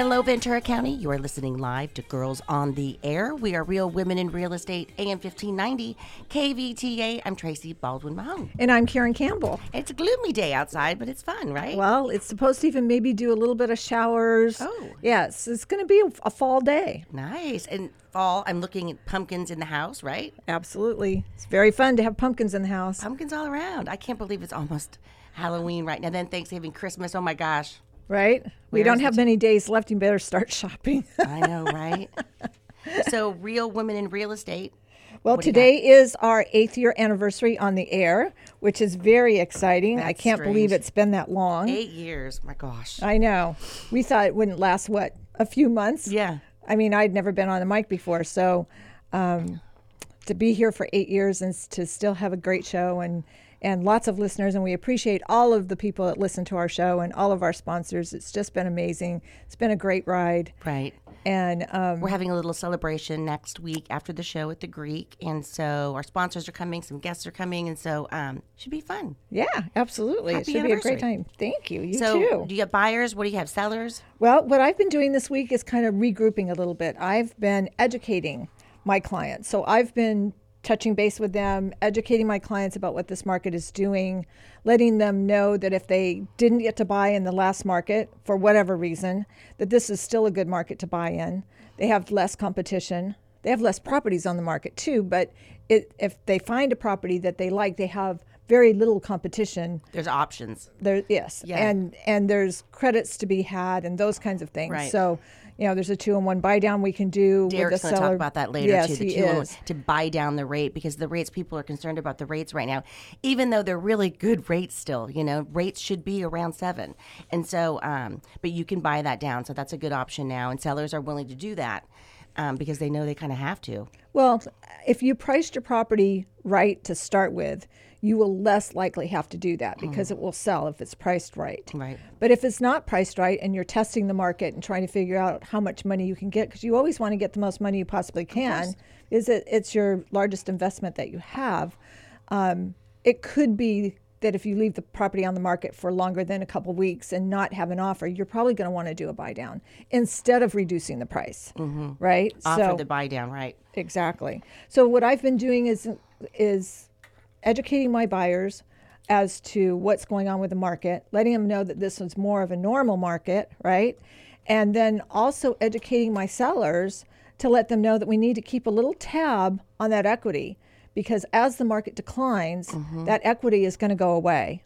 Hello, Ventura County. You are listening live to Girls on the Air. We are Real Women in Real Estate, AM 1590, KVTA. I'm Tracy Baldwin Mahone. And I'm Karen Campbell. It's a gloomy day outside, but it's fun, right? Well, it's supposed to even maybe do a little bit of showers. Oh. Yes, it's going to be a, a fall day. nice. And fall, I'm looking at pumpkins in the house, right? Absolutely. It's very fun to have pumpkins in the house. Pumpkins all around. I can't believe it's almost Halloween right now. Then Thanksgiving, Christmas. Oh my gosh. Right? we don't have many days left. You better start shopping. I know, right? so, Real Women in Real Estate. well, What today is our eighth year anniversary on the air, which is very exciting. I can't believe it's been that long. Eight years. My gosh. I know. We thought it wouldn't last, what, a few months? Yeah. I mean, I'd never been on the mic before, so um, to be here for eight years and to still have a great show and and lots of listeners, and we appreciate all of the people that listen to our show and all of our sponsors. It's just been amazing. It's been a great ride, Right. and um, We're having a little celebration next week after the show at the Greek, and so our sponsors are coming, some guests are coming, and so um, should be fun. yeah, absolutely, Happy it should be a great time. Thank you. You so, too. do you have buyers? What do you have? Sellers? Well, what I've been doing this week is kind of regrouping a little bit. I've been educating my clients. So I've been touching base with them, educating my clients about what this market is doing, letting them know that if they didn't get to buy in the last market for whatever reason, that this is still a good market to buy in. They have less competition. They have less properties on the market too, but it, if they find a property that they like, they have very little competition There's options. there yes Yeah. and and there's credits to be had and those kinds of things Right. so you know there's a two and one buy down we can do Derek's with the going to talk about that later yes too. The he two one- is. to buy down the rate because the rates people are concerned about the rates right now, even though they're really good rates still. You know, rates should be around seven, and so um, but you can buy that down, so that's a good option now, and sellers are willing to do that um, because they know they kind of have to. well if you priced your property right to start with you will less likely have to do that because it will sell if it's priced right Mm-hmm. Right. but if it's not priced right and you're testing the market and trying to figure out how much money you can get because you always want to get the most money you possibly can is it it's your largest investment that you have um, it could be that if you leave the property on the market for longer than a couple weeks and not have an offer, you're probably going to want to do a buy down instead of reducing the price, right? Offer the buy down, right? Exactly. So what I've been doing is is educating my buyers as to what's going on with the market, letting them know that this is more of a normal market, right? And then also educating my sellers to let them know that we need to keep a little tab on that equity because as the market declines, mm-hmm. that equity is going to go away.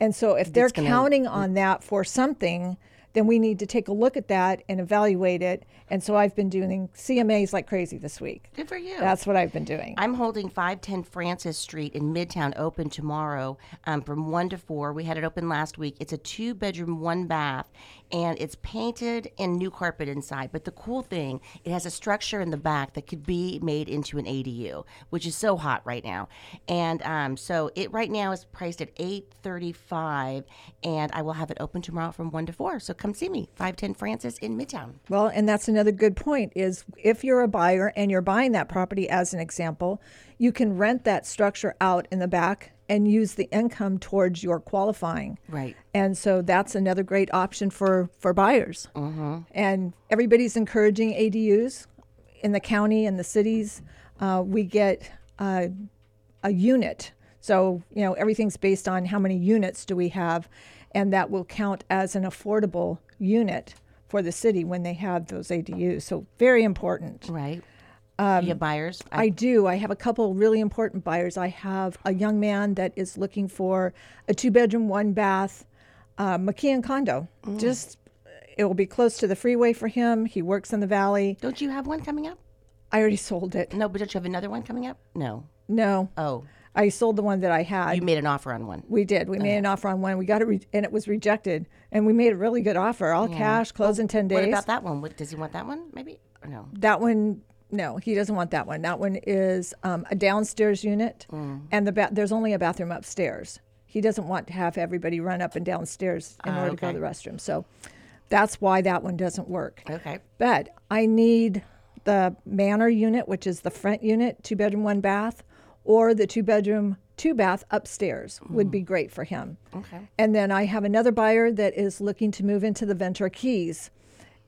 And so if they're gonna- counting on that for something, then we need to take a look at that and evaluate it. And so I've been doing CMAs like crazy this week. Good for you. That's what I've been doing. I'm holding 510 Francis Street in Midtown open tomorrow um, from 1 to 4. We had it open last week. It's a two bedroom, one bath, and it's painted and new carpet inside. But the cool thing, it has a structure in the back that could be made into an ADU, which is so hot right now. And um, so it right now is priced at 835 and I will have it open tomorrow from 1 to 4. So come see me, 510 Francis in Midtown. Well, and that's another good point is if you're a buyer and you're buying that property as an example, you can rent that structure out in the back and use the income towards your qualifying. Right. And so that's another great option for for buyers. And everybody's encouraging ADUs in the county and the cities. Uh, we get uh, a unit. So, you know, everything's based on how many units do we have, and that will count as an affordable unit for the city when they have those ADUs. So, very important. Right. you have buyers? I do. I have a couple really important buyers. I have a young man that is looking for a two bedroom, one bath uh, McKeon condo. Just, it will be close to the freeway for him. He works in the valley. Don't you have one coming up? I already sold it. No, but don't you have another one coming up? No. No, Oh, I sold the one that I had. you made an offer on one. We did. We made an offer on one. We got it, re- and it was rejected. And we made a really good offer, all cash, close in ten days. What about that one? What, does he want that one? Maybe or no? That one, no, he doesn't want that one. That one is um, a downstairs unit, Mm. and the ba- there's only a bathroom upstairs. He doesn't want to have everybody run up and downstairs in Ah, order to go to the restroom. So that's why that one doesn't work. Okay. But I need the manor unit, which is the front unit, two bedroom, one bath, or the two bedroom, two bath upstairs would be great for him. Okay. And then I have another buyer that is looking to move into the Ventura Keys.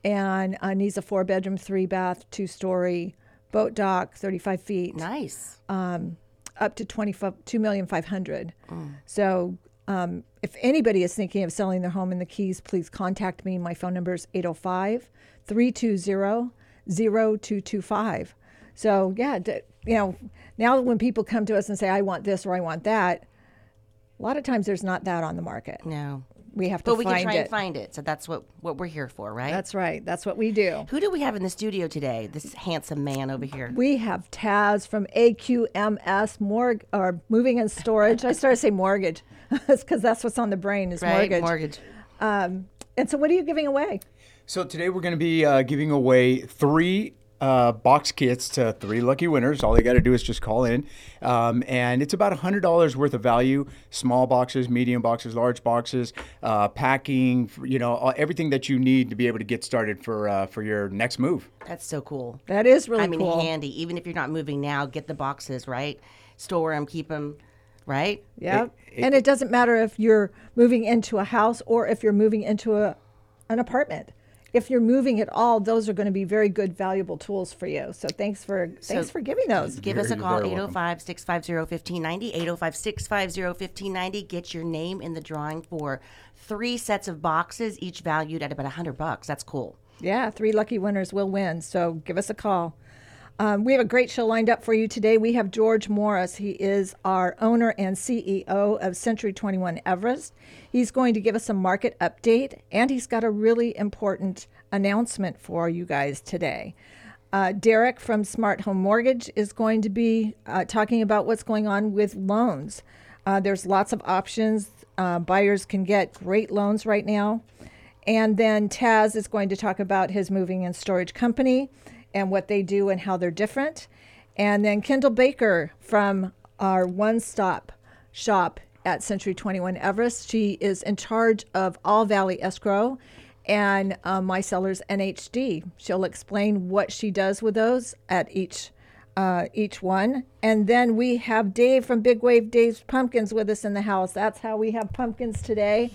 and uh, needs a four bedroom, three bath, two story boat dock, 35 feet, Nice. Um, up to 2,500,000. So um, if anybody is thinking of selling their home in the Keys, please contact me. My phone number is 805 320 0225. So, yeah, d- you know, now when people come to us and say, I want this or I want that, a lot of times there's not that on the market. no. We have to But we find can try it. and find it. So that's what, what we're here for, right? That's right. That's what we do. Who do we have in the studio today? This handsome man over here. We have Taz from AQMS Morg or Moving and Storage. I started to say mortgage because that's what's on the brain is right? mortgage. Mortgage. Um, and so, what are you giving away? So today we're going to be uh, giving away three uh, box kits to three lucky winners. All they got to do is just call in, um, and it's about hundred dollars worth of value. Small boxes, medium boxes, large boxes, uh, packing. You know, uh, everything that you need to be able to get started for uh, for your next move. That's so cool. That is really I mean, cool. handy. Even if you're not moving now, get the boxes, right? Store them, keep them, right? Yeah. and it doesn't matter if you're moving into a house or if you're moving into a, an apartment. If you're moving at all, those are going to be very good, valuable tools for you. So thanks for thanks for giving those. Give us a call, very 805 650 1590. 805 650 1590. Get your name in the drawing for three sets of boxes, each valued at about 100 bucks. That's cool. Yeah, three lucky winners will win. So give us a call. Um, we have a great show lined up for you today. We have George Morris. He is our owner and CEO of Century 21 Everest. He's going to give us a market update, and he's got a really important announcement for you guys today. Uh, Derek from Smart Home Mortgage is going to be uh, talking about what's going on with loans. Uh, there's lots of options. Uh, buyers can get great loans right now. And then Taz is going to talk about his moving and storage company and what they do and how they're different. And then Kendall Baker from our one stop shop at Century 21 Everest. She is in charge of All Valley Escrow and uh, My Sellers NHD. She'll explain what she does with those at each uh, each one. And then we have Dave from Big Wave Dave's Pumpkins with us in the house. That's how we have pumpkins today.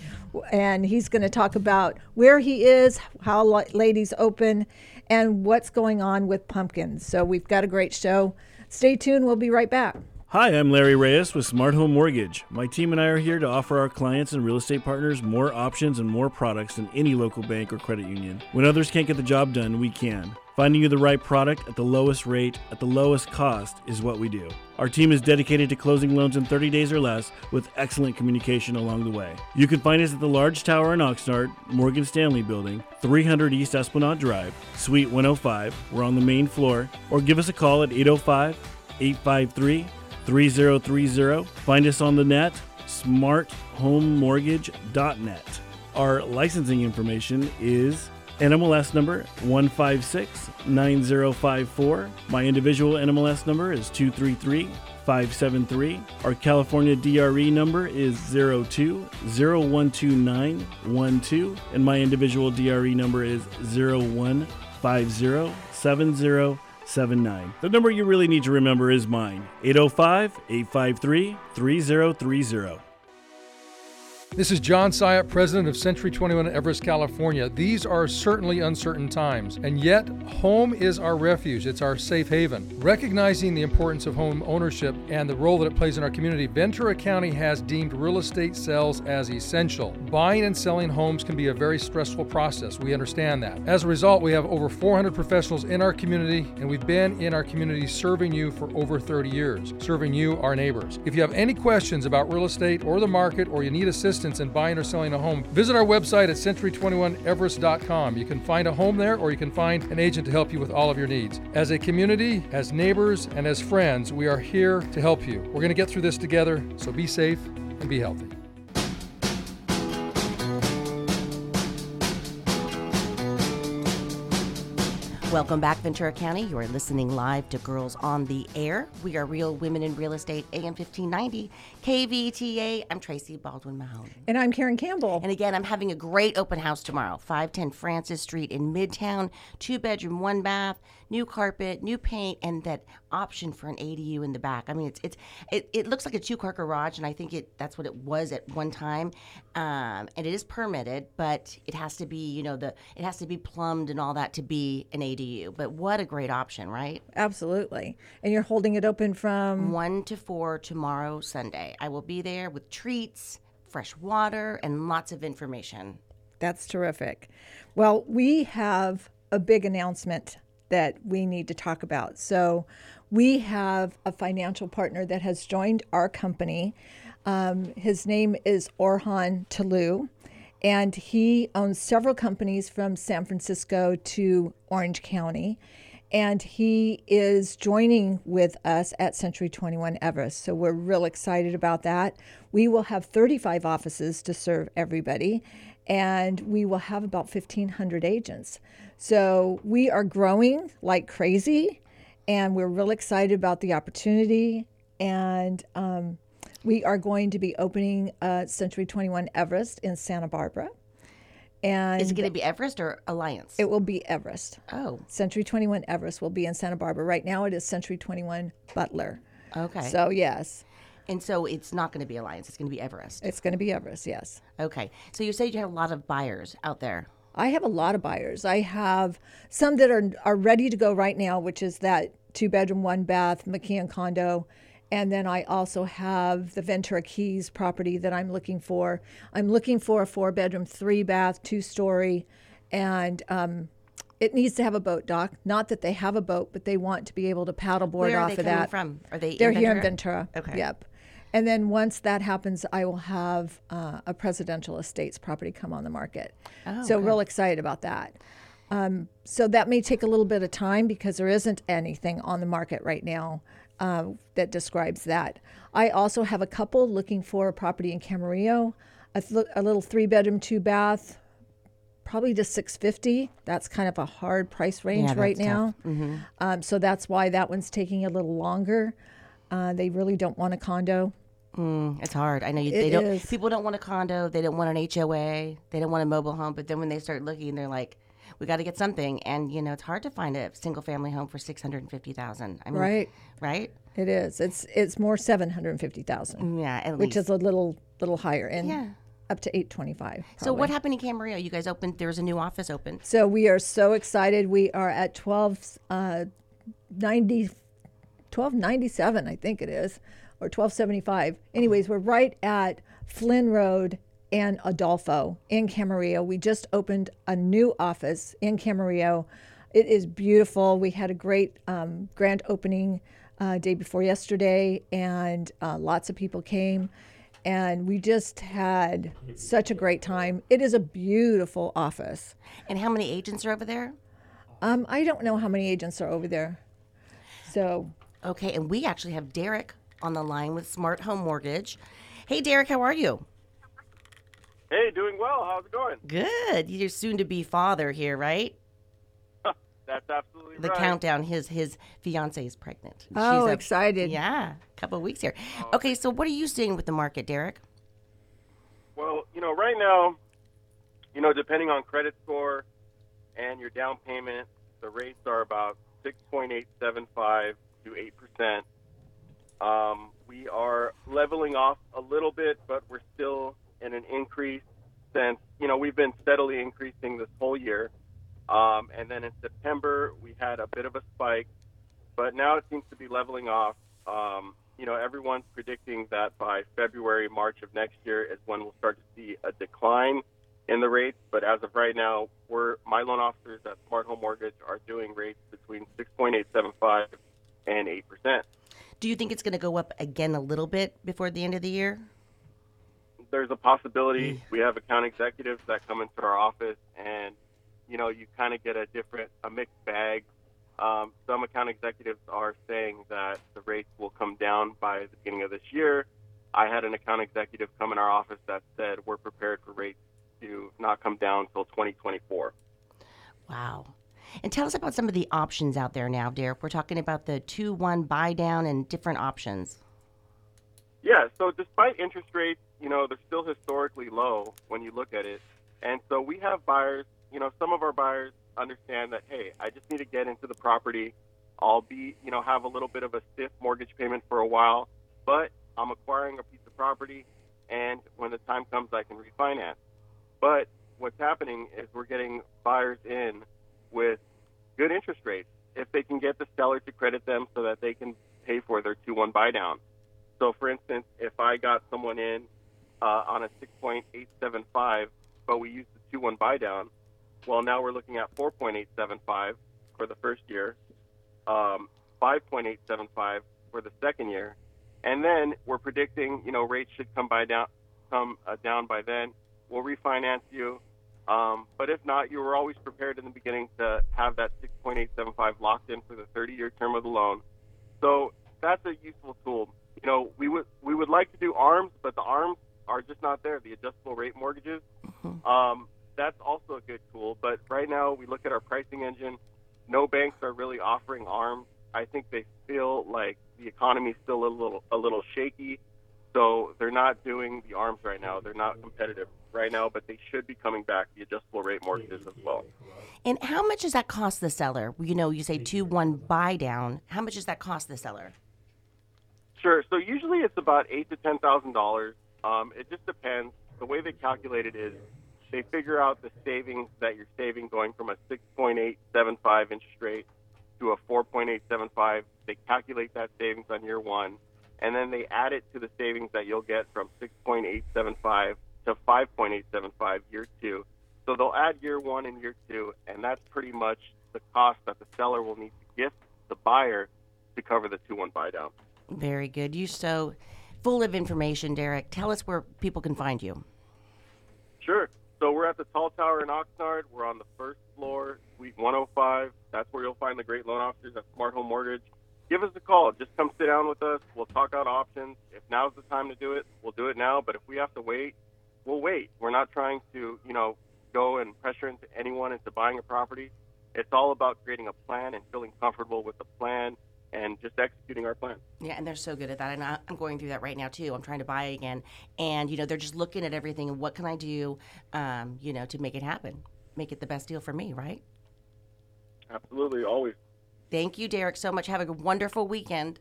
And he's going to talk about where he is, how ladies open, and what's going on with pumpkins. So we've got a great show. Stay tuned. We'll be right back. Hi, I'm Larry Reyes with Smart Home Mortgage. My team and I are here to offer our clients and real estate partners more options and more products than any local bank or credit union. When others can't get the job done, we can. Finding you the right product at the lowest rate, at the lowest cost, is what we do. Our team is dedicated to closing loans in 30 days or less with excellent communication along the way. You can find us at the Large Tower in Oxnard, Morgan Stanley Building, 300 East Esplanade Drive, Suite 105. We're on the main floor. Or give us a call at 805 853 3030. Find us on the net, smarthomemortgage.net. Our licensing information is NMLS number 1569054. My individual NMLS number is 233573. Our California DRE number is 02012912 and my individual DRE number is 01507079. The number you really need to remember is mine 805 853 3030. This is John Syatt, president of Century 21 Everest, California. These are certainly uncertain times, and yet home is our refuge. It's our safe haven. Recognizing the importance of home ownership and the role that it plays in our community, Ventura County has deemed real estate sales as essential. Buying and selling homes can be a very stressful process. We understand that. As a result, we have over 400 professionals in our community, and we've been in our community serving you for over 30 years, serving you, our neighbors. If you have any questions about real estate or the market, or you need assistance, in buying or selling a home, visit our website at century21everest.com. You can find a home there or you can find an agent to help you with all of your needs. As a community, as neighbors, and as friends, we are here to help you. We're going to get through this together, so be safe and be healthy. Welcome back, Ventura County. You are listening live to Girls on the Air. We are Real Women in Real Estate, AM 1590, KVTA. I'm Tracy Baldwin Mahoney. And I'm Karen Campbell. And again, I'm having a great open house tomorrow. 510 Francis Street in Midtown, two bedroom, one bath, new carpet, new paint, and that option for an ADU in the back. I mean, it's it's it, it looks like a two car garage, and I think it that's what it was at one time, um, and it is permitted, but it has to be you know the it has to be plumbed and all that to be an ADU. But what a great option, right? Absolutely. And you're holding it open from One to four tomorrow, Sunday. I will be there with treats, fresh water, and lots of information. That's terrific. Well, we have a big announcement that we need to talk about. So, we have a financial partner that has joined our company. Um, his name is Orhan Talu, and he owns several companies from San Francisco to Orange County. And he is joining with us at Century 21 Everest. So we're real excited about that. We will have 35 offices to serve everybody and we will have about 1,500 agents. So we are growing like crazy, and we're real excited about the opportunity. And um, we are going to be opening uh, Century 21 Everest in Santa Barbara. And Is it going to be Everest or Alliance? it will be Everest. oh, Century 21 Everest will be in Santa Barbara. Right now it is Century 21 Butler. okay. So, yes, and so it's not going to be Alliance. It's going to be Everest. it's going to be Everest, yes. Okay. So you said you had a lot of buyers out there. I have a lot of buyers. I have some that are are ready to go right now, which is that two bedroom, one bath McKeon condo. And then I also have the Ventura Keys property that I'm looking for. I'm looking for a four bedroom, three bath, two story, and um, it needs to have a boat dock. Not that they have a boat, but they want to be able to paddleboard Where are off they of coming that. from? Are they? They're in here in? Ventura. Okay. Yep. And then once that happens, I will have uh, a presidential estates property come on the market. Oh, so real excited about that. Um, so that may take a little bit of time because there isn't anything on the market right now uh, that describes that. I also have a couple looking for a property in Camarillo, a, th- a little three bedroom, two bath, probably just 650 that's kind of a hard price range Yeah, right now um, so that's why that one's taking a little longer uh, they really don't want a condo Mm, it's hard. I know you, they It don't. is. People don't want a condo. They don't want an HOA. They don't want a mobile home. But then when they start looking, they're like, "We got to get something." And you know, it's hard to find a single family home for six hundred and fifty thousand. I mean, Right. Right. it is it's it's more 750000 Yeah. At which least. is a little little higher and Yeah. up to 825 so what happened in Camarillo? You guys opened. there's a new office open. so we are so excited we are at 12 uh, 90 1297 i think it is or 1275 anyways we're right at flynn road and adolfo in camarillo. We just opened a new office in camarillo. It is beautiful. We had a great um, grand opening uh, day before yesterday and uh, lots of people came and we just had such a great time. It is a beautiful office. And how many agents are over there? um, i don't know how many agents are over there. So Okay, and we actually have Derek on the line with Smart Home Mortgage. Hey, Derek, how are you? Hey, doing well. How's it going? Good. You're soon to be father here, right? That's absolutely right. The right. countdown. His his fiance is pregnant. Oh, She's a- excited. Yeah, a couple of weeks here. Oh, okay, so what are you seeing with the market, Derek? Well, you know, right now, you know, depending on credit score and your down payment, the rates are about 6.875 to 8%. Um, we are leveling off a little bit, but we're still in an increase since, you know, we've been steadily increasing this whole year. Um, and then in September, we had a bit of a spike, but now it seems to be leveling off. Um, you know, everyone's predicting that by February, March of next year is when we'll start to see a decline in the rates. But as of right now, we're my loan officers at Smart Home Mortgage are doing rates between 6.875 and 8 percent. Do you think it's going to go up again a little bit before the end of the year? There's a possibility we have account executives that come into our office, and you know, you kind of get a different, a mixed bag. Um, some account executives are saying that the rates will come down by the beginning of this year. I had an account executive come in our office that said we're prepared for rates to not come down until 2024. Wow. And tell us about some of the options out there now, Derek. We're talking about the 2 1 buy down and different options. Yeah, so despite interest rates, you know, they're still historically low when you look at it. And so we have buyers, you know, some of our buyers understand that hey, I just need to get into the property. I'll be, you know, have a little bit of a stiff mortgage payment for a while, but I'm acquiring a piece of property, and when the time comes, I can refinance. But what's happening is we're getting buyers in with good interest rates if they can get the seller to credit them so that they can pay for their 2-1 buy down. So, for instance, if I got someone in uh, on a 6.875, but we used the 2-1 buy down, well, now we're looking at 4.875 for the first year, um, 5.875 for the second year, and then we're predicting, you know, rates should come by down, come uh, down by then. We'll refinance you, um, but if not, you were always prepared in the beginning have that 6.875 locked in for the 30-year term of the loan. So that's a useful tool. You know, we would we would like to do arms, but the arms are just not there. The adjustable rate mortgages. Um, that's also a good tool. But right now, we look at our pricing engine. No banks are really offering arms. I think they feel like the economy is still a little a little shaky, so they're not doing the arms right now. They're not competitive right now, but they should be coming back the adjustable rate mortgages as well. And how much does that cost the seller? You know, you say two one buy down. How much does that cost the seller? Sure. So usually it's about eight to ten thousand dollars. Um, it just depends. The way they calculate it is they figure out the savings that you're saving going from a 6.875 interest rate to a 4.875. They calculate that savings on year one, and then they add it to the savings that you'll get from 6.875 to 5.875 year two. So they'll add year one and year two, and that's pretty much the cost that the seller will need to gift the buyer to cover the 2-1 buy down. Very good. You so full of information, Derek. Tell us where people can find you. Sure. So we're at the Tall Tower in Oxnard. We're on the first floor, Suite 105. That's where you'll find the great loan officers at Smart Home Mortgage. Give us a call. Just come sit down with us. We'll talk out options. If now's the time to do it, we'll do it now. But if we have to wait, we'll wait. We're not trying to, you know, go and pressure into anyone into buying a property. It's all about creating a plan and feeling comfortable with the plan and just executing our plan. Yeah, and they're so good at that. And I- I'm going through that right now too. I'm trying to buy again, and you know, they're just looking at everything and what can I do, um, you know, to make it happen, make it the best deal for me, right? Absolutely, always. Thank you, Derek, so much. Have a wonderful weekend.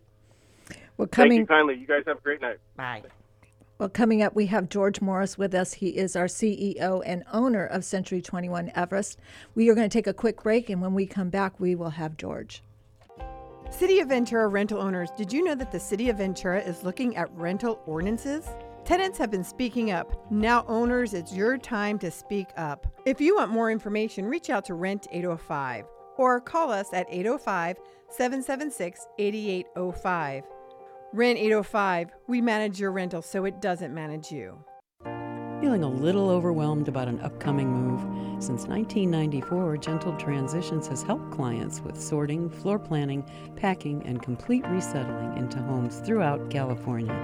Well, Thank coming Thank you kindly. You guys have a great night. Bye. Well, coming up, we have George Morris with us. He is our CEO and owner of Century 21 Everest. We are going to take a quick break, and when we come back, we will have George. City of Ventura rental owners, did you know that the City of Ventura is looking at rental ordinances? Tenants have been speaking up. Now, owners, it's your time to speak up. If you want more information, reach out to Rent 805 or call us at 805 776 8805. Rent 805, we manage your rental so it doesn't manage you. Feeling a little overwhelmed about an upcoming move? Since 1994, Gentle Transitions has helped clients with sorting, floor planning, packing, and complete resettling into homes throughout California.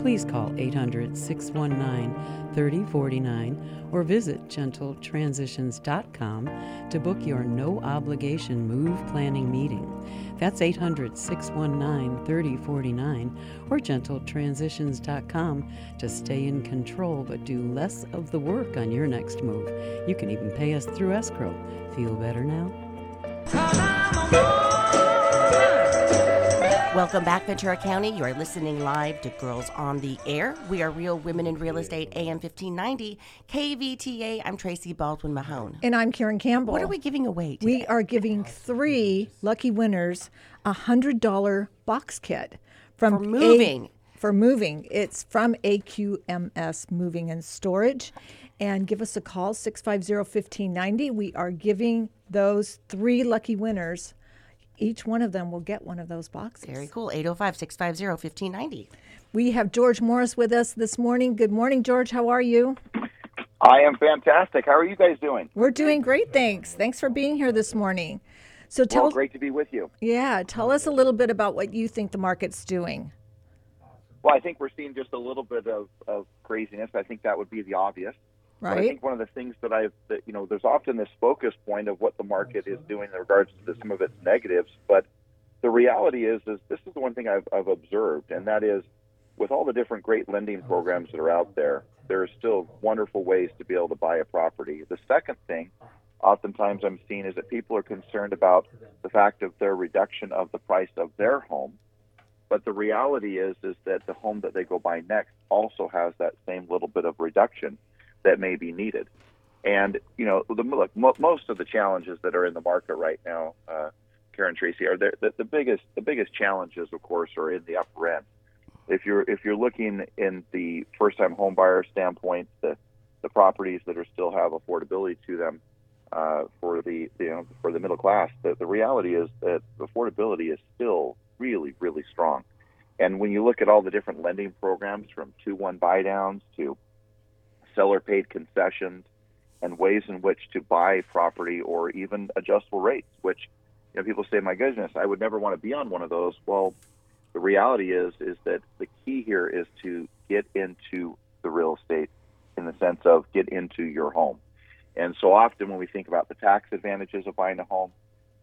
Please call 800 619 3049 or visit gentletransitions.com to book your no obligation move planning meeting. That's 800 619 3049 or gentletransitions.com to stay in control but do less of the work on your next move. You can even pay us through escrow. Feel better now? Welcome back, Ventura County. You are listening live to Girls on the Air. We are Real Women in Real Estate, AM 1590, KVTA. I'm Tracy Baldwin Mahone. And I'm Karen Campbell. What are we giving away today? We are giving three lucky winners a hundred dollar box kit from For moving. A- for moving. It's from AQMS Moving and Storage. And give us a call 650-1590. We are giving those three lucky winners. Each one of them will get one of those boxes. Very cool. 805 650 1590. We have George Morris with us this morning. Good morning, George. How are you? I am fantastic. How are you guys doing? We're doing great, thanks. Thanks for being here this morning. So tell Well, great to be with you. Yeah, tell us a little bit about what you think the market's doing. Well, I think we're seeing just a little bit of, of craziness. I think that would be the obvious. But I think one of the things that I've, that, you know, there's often this focus point of what the market is doing in regards to some of its negatives. But the reality is, is this is the one thing I've, I've observed, and that is with all the different great lending programs that are out there, there are still wonderful ways to be able to buy a property. The second thing oftentimes I'm seeing is that people are concerned about the fact of their reduction of the price of their home. But the reality is is that the home that they go buy next also has that same little bit of reduction that may be needed. And you know, the, look, mo- most of the challenges that are in the market right now, uh, Karen Tracy, are there, the, the biggest the biggest challenges, of course, are in the upper end. If you're if you're looking in the first time home buyer standpoint, the the properties that are still have affordability to them uh, for the you know for the middle class, the, the reality is that affordability is still really really strong. And when you look at all the different lending programs, from two one buy downs to seller paid concessions, and ways in which to buy property or even adjustable rates, which you know people say, my goodness, I would never want to be on one of those. Well, the reality is is that the key here is to get into the real estate in the sense of get into your home. And so often when we think about the tax advantages of buying a home,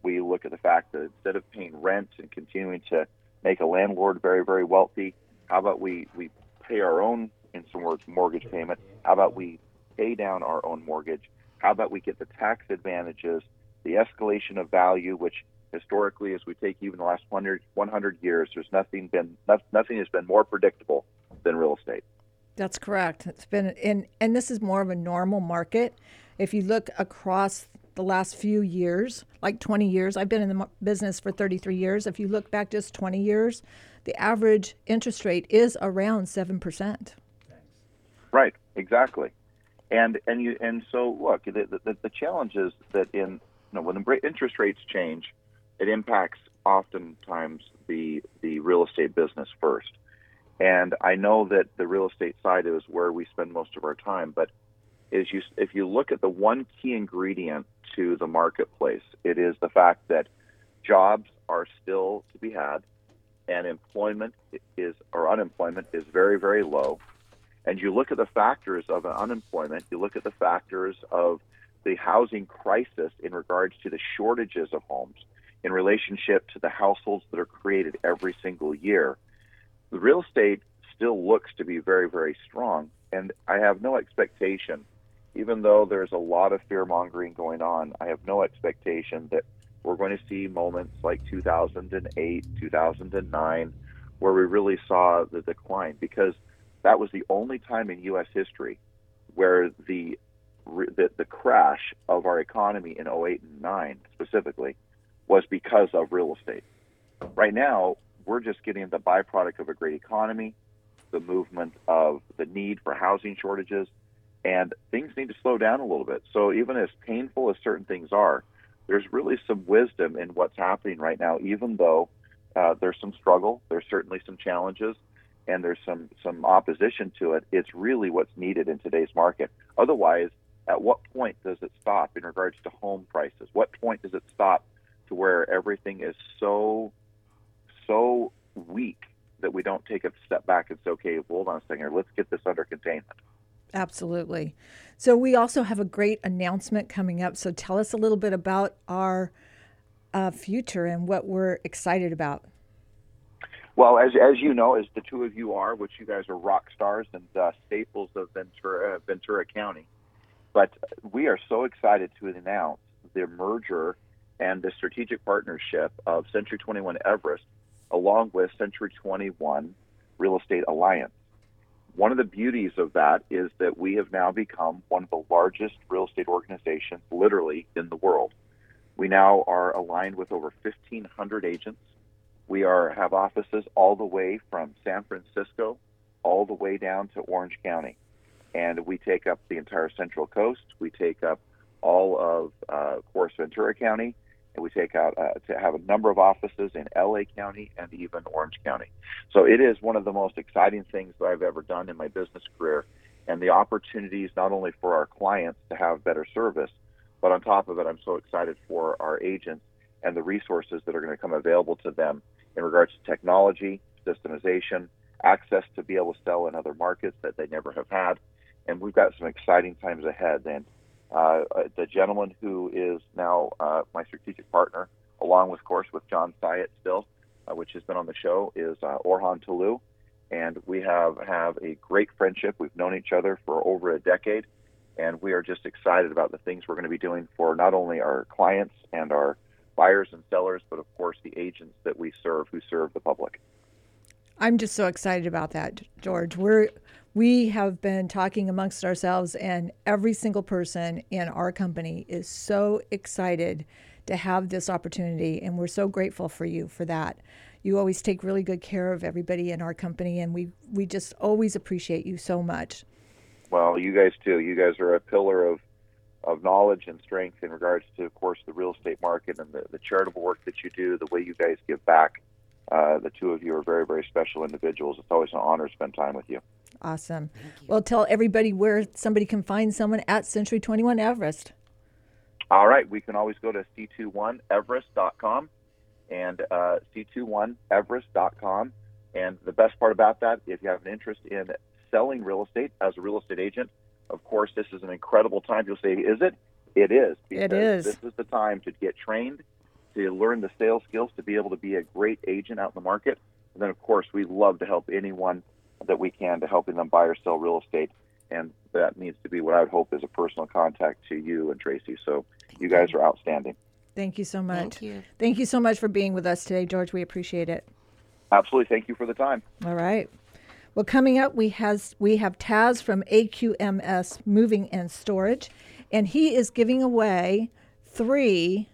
we look at the fact that instead of paying rent and continuing to make a landlord very, very wealthy, how about we, we pay our own, in some words, mortgage payment? How about we pay down our own mortgage? How about we get the tax advantages, the escalation of value, which historically, as we take even the last 100, 100 years, there's nothing been nothing has been more predictable than real estate. That's correct. It's been in, and this is more of a normal market. If you look across the last few years, like 20 years, I've been in the business for 33 years. If you look back just 20 years, the average interest rate is around 7%. Right, exactly. And and you and so look, the the, the challenge is that in you know when the interest rates change, it impacts oftentimes the the real estate business first. And I know that the real estate side is where we spend most of our time, but is you if you look at the one key ingredient to the marketplace, it is the fact that jobs are still to be had and employment is or unemployment is very very low. And you look at the factors of unemployment, you look at the factors of the housing crisis in regards to the shortages of homes in relationship to the households that are created every single year the real estate still looks to be very, very strong. And I have no expectation, even though there's a lot of fear mongering going on, I have no expectation that we're going to see moments like 2008, 2009, where we really saw the decline because that was the only time in U.S. history where the the, the crash of our economy in 08 and 9 specifically was because of real estate. Right now, we're just getting the byproduct of a great economy, the movement of the need for housing shortages, and things need to slow down a little bit. So even as painful as certain things are, there's really some wisdom in what's happening right now, even though uh, there's some struggle, there's certainly some challenges, and there's some some opposition to it. It's really what's needed in today's market. Otherwise, at what point does it stop in regards to home prices? What point does it stop to where everything is so so weak that we don't take a step back and say, okay, hold on a second, let's get this under containment. Absolutely. So we also have a great announcement coming up. So tell us a little bit about our uh, future and what we're excited about. Well, as, as you know, as the two of you are, which you guys are rock stars and uh, staples of Ventura, Ventura County, but we are so excited to announce the merger and the strategic partnership of Century 21 Everest along with Century 21 Real Estate Alliance. One of the beauties of that is that we have now become one of the largest real estate organizations literally in the world. We now are aligned with over 1,500 agents. We are have offices all the way from San Francisco all the way down to Orange County. And we take up the entire Central Coast. We take up all of, uh, course, Ventura County and we take out uh, to have a number of offices in LA County and even Orange County. So it is one of the most exciting things that I've ever done in my business career, and the opportunities not only for our clients to have better service, but on top of it, I'm so excited for our agents and the resources that are going to come available to them in regards to technology, systemization, access to be able to sell in other markets that they never have had. And we've got some exciting times ahead. And uh, the gentleman who is now uh, my strategic partner, along with, of course, with John Syatt still, uh, which has been on the show, is uh, Orhan Tulu. And we have, have a great friendship. We've known each other for over a decade. and we are just excited about the things we're going to be doing for not only our clients and our buyers and sellers, but of course the agents that we serve who serve the public. I'm just so excited about that, George. We're we have been talking amongst ourselves, and every single person in our company is so excited to have this opportunity, and we're so grateful for you for that. You always take really good care of everybody in our company, and we we just always appreciate you so much. Well, you guys too. You guys are a pillar of of knowledge and strength in regards to, of course, the real estate market and the, the charitable work that you do, the way you guys give back. Uh, the two of you are very, very special individuals. It's always an honor to spend time with you. Awesome. Well, tell everybody where somebody can find someone at Century 21 Everest. All right. We can always go to c21everest.com and uh, c21everest.com. And the best part about that, if you have an interest in selling real estate as a real estate agent, of course, this is an incredible time. You'll say, is it? It is. It is. This is the time to get trained, to learn the sales skills, to be able to be a great agent out in the market. And then, of course, we love to help anyone that we can to helping them buy or sell real estate. And that needs to be what I would hope is a personal contact to you and Tracy. So you guys are outstanding. Thank you so much. Thank you. Thank you so much for being with us today, George. We appreciate it. Absolutely. Thank you for the time. All right. Well, coming up, we has we have Taz from AQMS Moving and Storage, and he is giving away three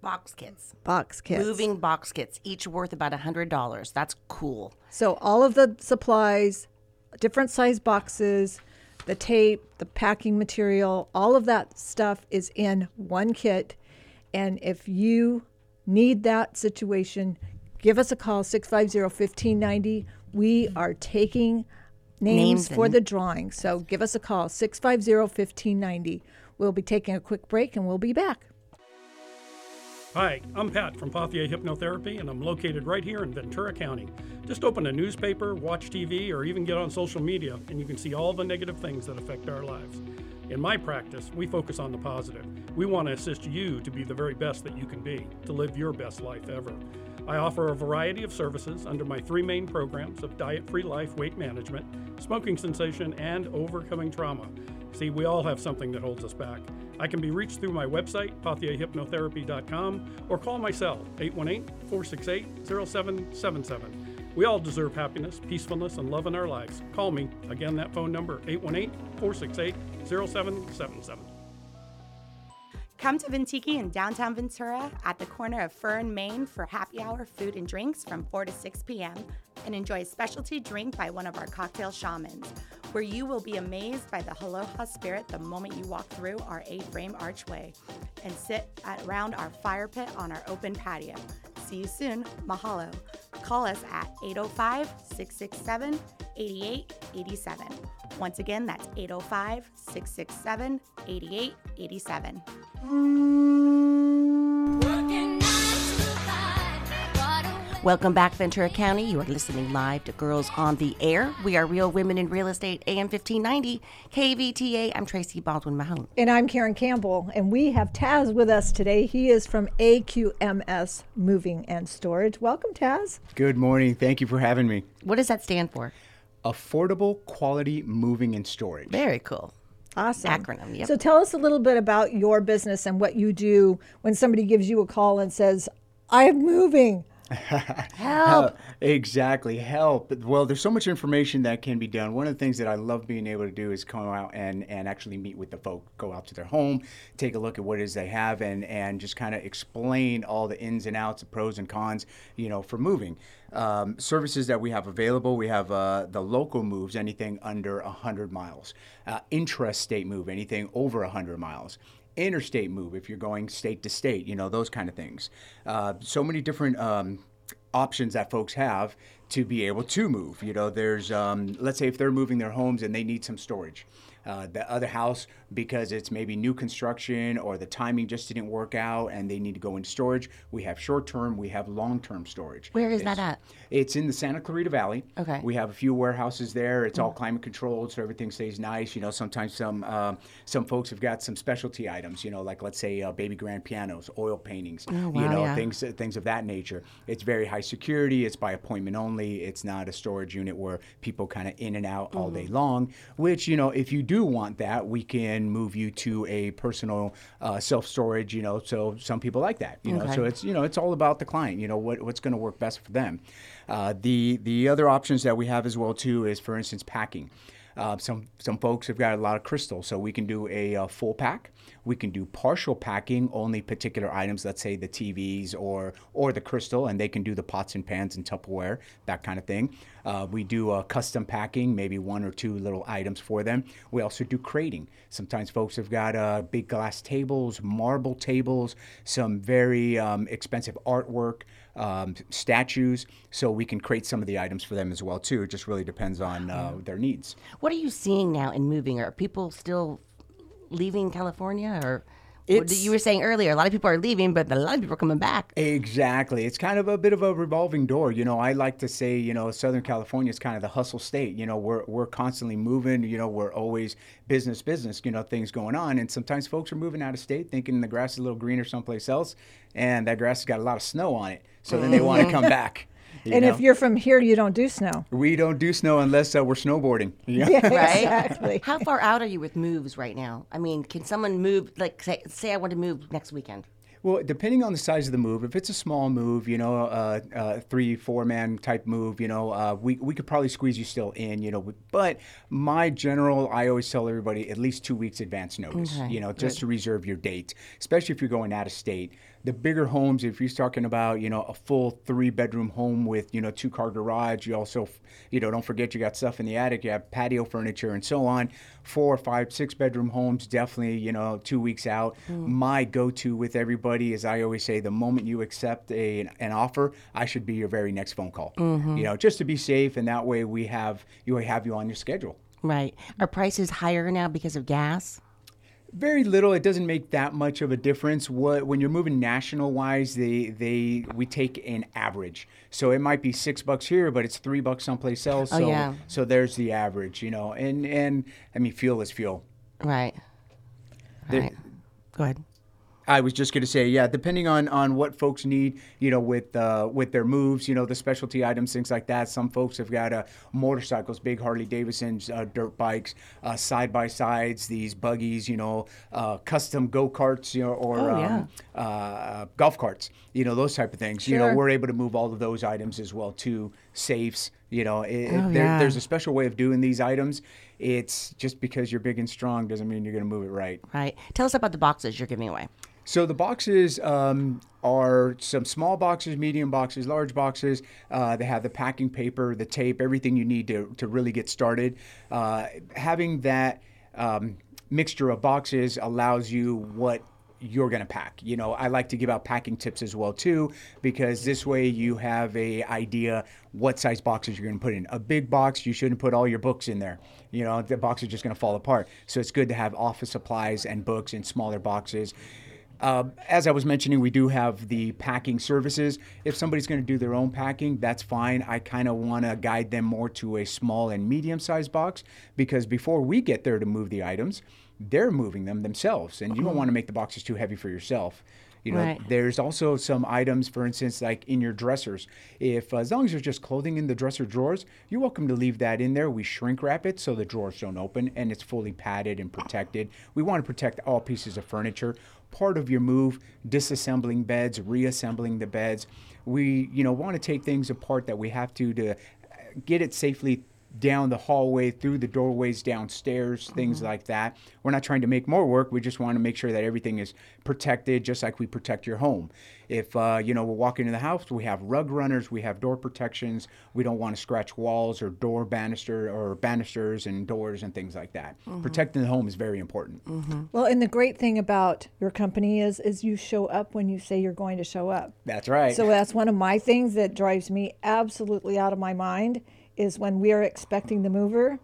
Box kits. box kits. Moving box kits, each worth about a $100. That's cool. So all of the supplies, different size boxes, the tape, the packing material, all of that stuff is in one kit. And if you need that situation, give us a call 650-1590. We are taking names, Names for and- the drawing. So give us a call 650-1590. We'll be taking a quick break and we'll be back. Hi, I'm Pat from Pothier Hypnotherapy, and I'm located right here in Ventura County. Just open a newspaper, watch TV, or even get on social media, and you can see all the negative things that affect our lives. In my practice, we focus on the positive. We want to assist you to be the very best that you can be, to live your best life ever. I offer a variety of services under my three main programs of diet free life, weight management, smoking cessation, and overcoming trauma. See, we all have something that holds us back. I can be reached through my website, pothierhypnotherapy.com, or call my cell, 818 468 0777. We all deserve happiness, peacefulness, and love in our lives. Call me. Again, that phone number, 818 468 0777. Come to Ventiki in downtown Ventura at the corner of Fern, and Main for happy hour food and drinks from 4 to 6 p.m. and enjoy a specialty drink by one of our cocktail shamans, where you will be amazed by the aloha spirit the moment you walk through our eight frame archway and sit around our fire pit on our open patio. See you soon. Mahalo. Call us at 805 667 8887. Once again, that's 805 667 8887. Welcome back, Ventura County. You are listening live to Girls on the Air. We are Real Women in Real Estate, AM 1590, KVTA. I'm Tracy Baldwin Mahone. And I'm Karen Campbell, and we have Taz with us today. He is from AQMS Moving and Storage. Welcome, Taz. Good morning. Thank you for having me. What does that stand for? Affordable quality moving and storage. Very cool. Awesome. Acronym, yep. So tell us a little bit about your business and what you do when somebody gives you a call and says, I am moving. Help. Exactly. Help. Well, there's so much information that can be done. One of the things that I love being able to do is come out and, and actually meet with the folk, go out to their home, take a look at what it is they have, and, and just kind of explain all the ins and outs, the pros and cons, you know, for moving. Um, services that we have available, we have uh, the local moves, anything under 100 miles, uh, intrastate move, anything over 100 miles interstate move if you're going state to state, you know, those kind of things. Uh, so many different um, options that folks have to be able to move. You know, there's, um, let's say if they're moving their homes and they need some storage. Uh, the other house, because it's maybe new construction or the timing just didn't work out and they need to go in storage, we have short term, we have long term storage. Where is that at? It's in the Santa Clarita Valley. Okay. We have a few warehouses there. It's all climate controlled, so everything stays nice. You know, sometimes some um, some folks have got some specialty items. You know, like let's say uh, baby grand pianos, oil paintings. Oh, wow, you know, yeah. things things of that nature. It's very high security. It's by appointment only. It's not a storage unit where people kind of in and out all Mm-hmm. day long. Which you know, if you do want that, we can move you to a personal uh, self storage. You know, so some people like that. You know, so it's you know it's all about the client. You know what what's going to work best for them. Uh, the the other options that we have as well too is, for instance, packing. Uh, some some folks have got a lot of crystal, so we can do a, uh full pack. We can do partial packing, only particular items. Let's say the TVs or or the crystal, and they can do the pots and pans and Tupperware, that kind of thing. Uh, we do uh, custom packing, maybe one or two little items for them. We also do crating. Sometimes folks have got uh, big glass tables, marble tables, some very um, expensive artwork um, statues, so we can create some of the items for them as well too. It just really depends on uh, their needs. What are you seeing now in moving? Are people still leaving California, or what It's- you were saying earlier? A lot of people are leaving, but a lot of people are coming back. Exactly. It's kind of a bit of a revolving door. You know, I like to say, you know, Southern California is kind of the hustle state. You know, we're, we're constantly moving. You know, we're always business, business, you know, things going on. And sometimes folks are moving out of state thinking the grass is a little greener someplace else, and that grass has got a lot of snow on it. So then they want to come back. you and know? if you're from here, you don't do snow. we don't do snow unless uh, we're snowboarding. Yeah. Yeah, Right? exactly. How far out are you with moves right now? I mean, can someone move? Like, say, say I want to move next weekend. Well, depending on the size of the move, if it's a small move, you know, uh, uh, three, four man type move, you know, uh, we, we could probably squeeze you still in, you know. But my general, I always tell everybody at least two weeks advance notice, Okay, you know, just to reserve your date, especially if you're going out of state. The bigger homes, if you're talking about, you know, a full three bedroom home with, you know, two car garage, you also, you know, don't forget you got stuff in the attic, you have patio furniture and so on. Four, five, six bedroom homes, definitely, you know, two weeks out. Mm. My go to with everybody is I always say the moment you accept a, an offer, I should be your very next phone call. Mm-hmm. You know, just to be safe, and that way we have you have you on your schedule. Right. Are prices higher now because of gas? Very little. It doesn't make that much of a difference. What when you're moving national wise, they they we take an average. So it might be six bucks here, but it's three bucks someplace else. Oh, so yeah. so there's the average, you know. And and I mean, fuel is fuel. Right. There- Right. Go ahead. I was just going to say, yeah, depending on, on what folks need, you know, with uh, with their moves, you know, the specialty items, things like that. Some folks have got uh, motorcycles, big Harley Davidsons, uh, dirt bikes, uh, side by sides, these buggies, you know, uh, custom go karts, you know, or Oh, um, uh, golf carts, you know, those type of things. You know, we're able to move all of those items as well too. Safes, you know, it, Oh, there, yeah. there's a special way of doing these items. It's just because you're big and strong doesn't mean you're going to move it right. Right. Tell us about the boxes you're giving away. So the boxes um, are some small boxes, medium boxes, large boxes. Uh, they have the packing paper, the tape, everything you need to, to really get started. Uh, having that um, mixture of boxes allows you what you're going to pack. You know, I like to give out packing tips as well too because this way you have a idea what size boxes you're going to put in. A big box, you shouldn't put all your books in there. You know, the box is just going to fall apart. So it's good to have office supplies and books in smaller boxes. Uh, as I was mentioning, we do have the packing services. If somebody's going to do their own packing, that's fine. I kind of want to guide them more to a small and medium sized box because before we get there to move the items, they're moving them themselves. And you don't want to make the boxes too heavy for yourself. You know, Right. there's also some items, for instance, like in your dressers. If as long as there's just clothing in the dresser drawers, you're welcome to leave that in there. We shrink wrap it so the drawers don't open and it's fully padded and protected. We want to protect all pieces of furniture. Part of your move, disassembling beds, reassembling the beds. We, you know, want to take things apart that we have to to get it safely down the hallway, through the doorways, downstairs, things mm-hmm. like that. We're not trying to make more work. We just want to make sure that everything is protected, just like we protect your home. If uh, you know we're walking in the house, we have rug runners, we have door protections. We don't want to scratch walls or door banister or banisters and doors and things like that. Mm-hmm. Protecting the home is very important. Mm-hmm. Well, and the great thing about your company is is you show up when you say you're going to show up. That's right. So that's one of my things that drives me absolutely out of my mind is when we are expecting the mover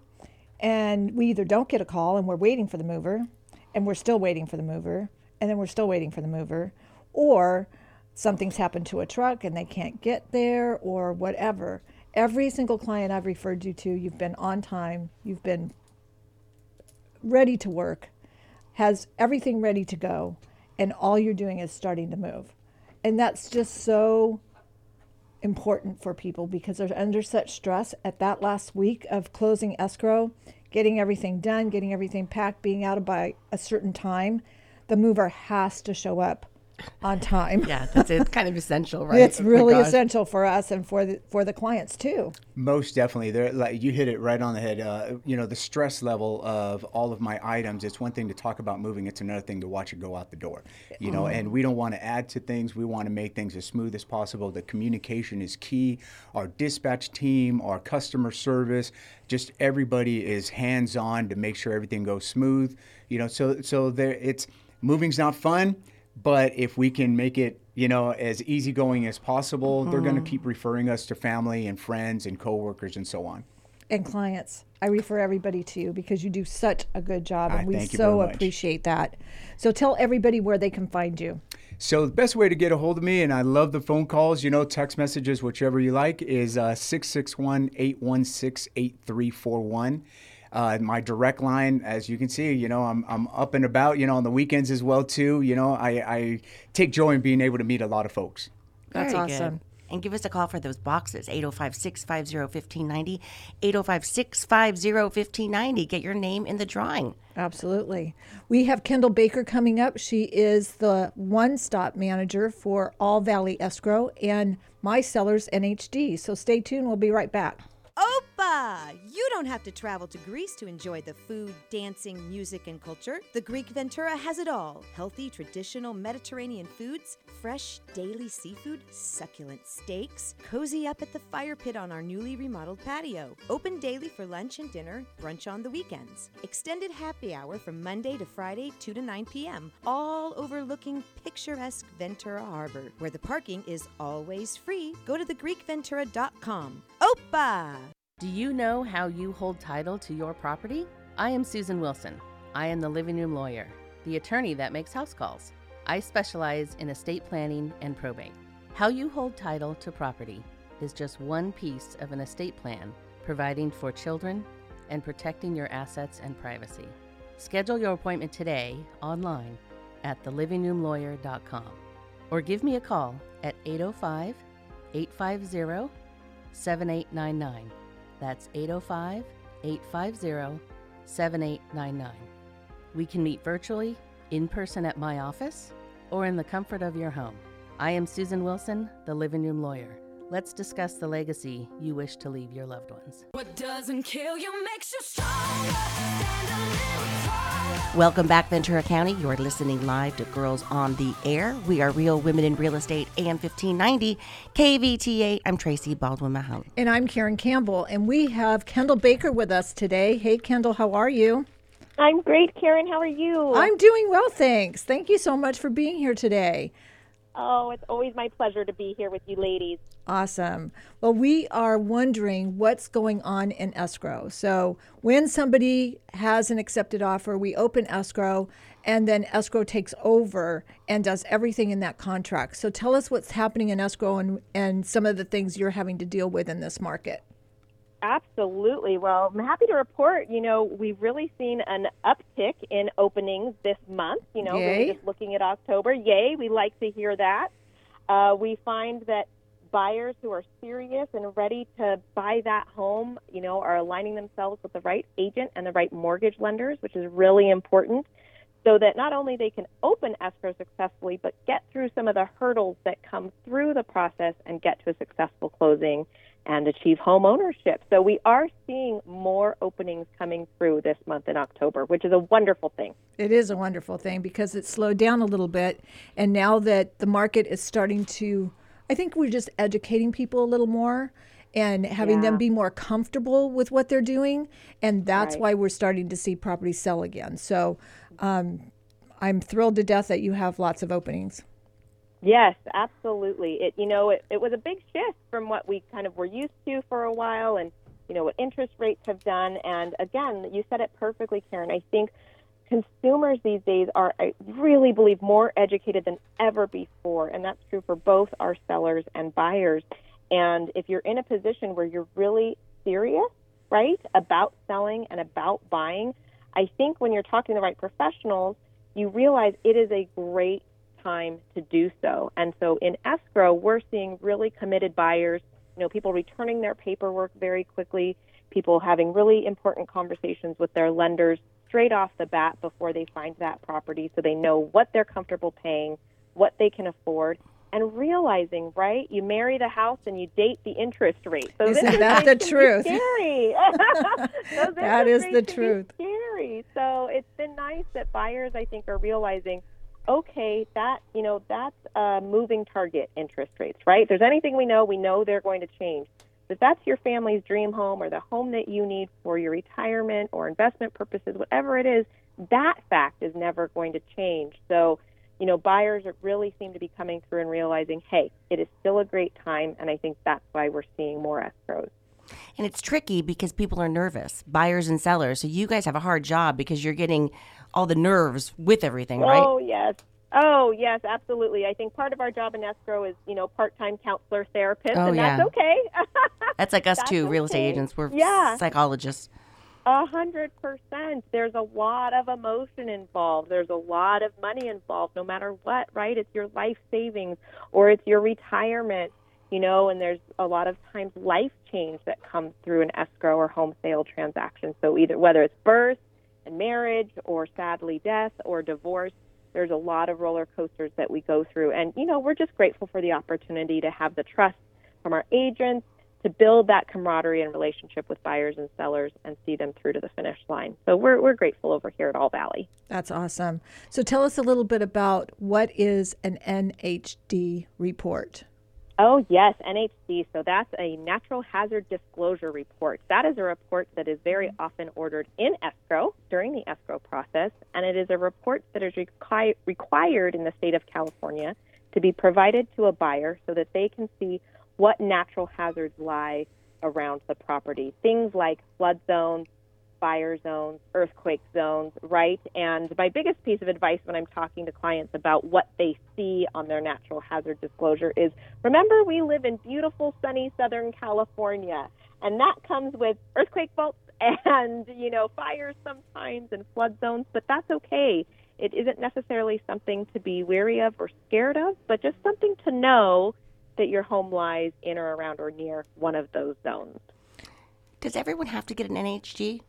and we either don't get a call and we're waiting for the mover and we're still waiting for the mover and then we're still waiting for the mover or something's happened to a truck and they can't get there or whatever. Every single client I've referred you to, you've been on time, you've been ready to work, has everything ready to go, and all you're doing is starting to move. And that's just so important for people because they're under such stress at that last week of closing escrow, getting everything done, getting everything packed, being out by a certain time. The mover has to show up on time. Yeah, that's it's kind of essential, right? It's really gosh. essential for us and for the for the clients too. Most definitely, there like you hit it right on the head. Uh, you know, the stress level of all of my items. It's one thing to talk about moving; it's another thing to watch it go out the door. You know, and we don't want to add to things. We want to make things as smooth as possible. The communication is key. Our dispatch team, our customer service, just everybody is hands on to make sure everything goes smooth. You know, so so there it's moving's not fun but if we can make it you know as easygoing as possible they're going to keep referring us to family and friends and coworkers and so on. And clients, I refer everybody to you because you do such a good job, and we thank you so appreciate that. So tell everybody where they can find you. so the best way to get a hold of me and i love the phone calls you know text messages whichever you like is uh, 661-816-8341 uh, my direct line, as you can see, you know, I'm, I'm up and about, you know, on the weekends as well too. You know, I, I take joy in being able to meet a lot of folks. That's Very good. And give us a call for those boxes 805 650 1590. 805 650 1590. Get your name in the drawing. Absolutely. We have Kendall Baker coming up. She is the one stop manager for All Valley Escrow and My Sellers NHD. So stay tuned. We'll be right back. You don't have to travel to Greece to enjoy the food, dancing, music, and culture. The Greek Ventura has it all healthy, traditional Mediterranean foods, fresh daily seafood, succulent steaks, cozy up at the fire pit on our newly remodeled patio, open daily for lunch and dinner, brunch on the weekends, extended happy hour from Monday to Friday, 2 to 9 p.m., all overlooking picturesque Ventura Harbor, where the parking is always free. Go to thegreekventura.com. Opa! Do you know how you hold title to your property? I am Susan Wilson. I am the living room lawyer, the attorney that makes house calls. I specialize in estate planning and probate. How you hold title to property is just one piece of an estate plan, providing for children and protecting your assets and privacy. Schedule your appointment today online at thelivingroomlawyer.com or give me a call at 805 850 7899. That's 805 850 7899. We can meet virtually, in person at my office, or in the comfort of your home. I am Susan Wilson, the living room lawyer. Let's discuss the legacy you wish to leave your loved ones. What doesn't kill you makes you stronger. Welcome back, Ventura County. You're listening live to Girls on the Air. We are Real Women in Real Estate, AM 1590, KVTA. I'm Tracy Baldwin Mahone. And I'm Karen Campbell, and we have Kendall Baker with us today. Hey, Kendall, how are you? I'm great, Karen. How are you? I'm doing well, thanks. Thank you so much for being here today. Oh, it's always my pleasure to be here with you ladies. Awesome. Well, we are wondering what's going on in escrow. So, when somebody has an accepted offer, we open escrow and then escrow takes over and does everything in that contract. So, tell us what's happening in escrow and, and some of the things you're having to deal with in this market. Absolutely. Well, I'm happy to report, you know, we've really seen an uptick in openings this month, you know, really just looking at October. Yay, we like to hear that. Uh, we find that buyers who are serious and ready to buy that home, you know, are aligning themselves with the right agent and the right mortgage lenders, which is really important. So that not only they can open escrow successfully, but get through some of the hurdles that come through the process and get to a successful closing and achieve home ownership. So we are seeing more openings coming through this month in October, which is a wonderful thing. It is a wonderful thing because it slowed down a little bit. And now that the market is starting to, I think we're just educating people a little more and having them be more comfortable with what they're doing. And that's Right. why we're starting to see properties sell again. So um, I'm thrilled to death that you have lots of openings. Yes, absolutely. It you know it, it was a big shift from what we kind of were used to for a while, and you know what interest rates have done. And again, you said it perfectly, Karen. I think consumers these days are, I really believe, more educated than ever before, and that's true for both our sellers and buyers. And if you're in a position where you're really serious, right, about selling and about buying, I think when you're talking to the right professionals, you realize it is a great time to do so. And so in escrow, we're seeing really committed buyers, you know, people returning their paperwork very quickly, people having really important conversations with their lenders straight off the bat before they find that property so they know what they're comfortable paying, what they can afford. And realizing, right? You marry the house and you date the interest rate. So Isn't that the truth? Scary. That is the rates can be truth. Scary. So it's been nice that buyers, I think, are realizing, okay, that you know that's a moving target interest rates, right? If there's anything we know, we know they're going to change. But if that's your family's dream home or the home that you need for your retirement or investment purposes, whatever it is, that fact is never going to change. So, you know, buyers are really seem to be coming through and realizing, hey, it is still a great time, and I think that's why we're seeing more escrows. And it's tricky because people are nervous, buyers and sellers. So you guys have a hard job because you're getting all the nerves with everything, right? Oh yes. Oh yes, absolutely. I think part of our job in escrow is, you know, part-time counselor, therapist, Oh, and that's okay. That's like us That's too, real estate agents. We're Yeah. psychologists. A hundred percent. There's a lot of emotion involved. There's a lot of money involved, no matter what, right? It's your life savings or it's your retirement, you know, and there's a lot of times life change that comes through an escrow or home sale transaction. So either whether it's birth and marriage or sadly death or divorce, there's a lot of roller coasters that we go through. And, you know, we're just grateful for the opportunity to have the trust from our agents to build that camaraderie and relationship with buyers and sellers and see them through to the finish line. So we're, we're grateful over here at All Valley. That's awesome. So tell us a little bit about what is an NHD report. Oh, yes, NHD. So that's a natural hazard disclosure report. That is a report that is very often ordered in escrow during the escrow process, and it is a report that is requi- required in the state of California to be provided to a buyer so that they can see what natural hazards lie around the property. Things like flood zones, fire zones, earthquake zones, right? And my biggest piece of advice when I'm talking to clients about what they see on their natural hazard disclosure is remember, we live in beautiful, sunny Southern California, and that comes with earthquake faults and, you know, fires sometimes and flood zones, but that's okay. It isn't necessarily something to be weary of or scared of, but just something to know that your home lies in or around or near one of those zones. Does everyone have to get an NHD?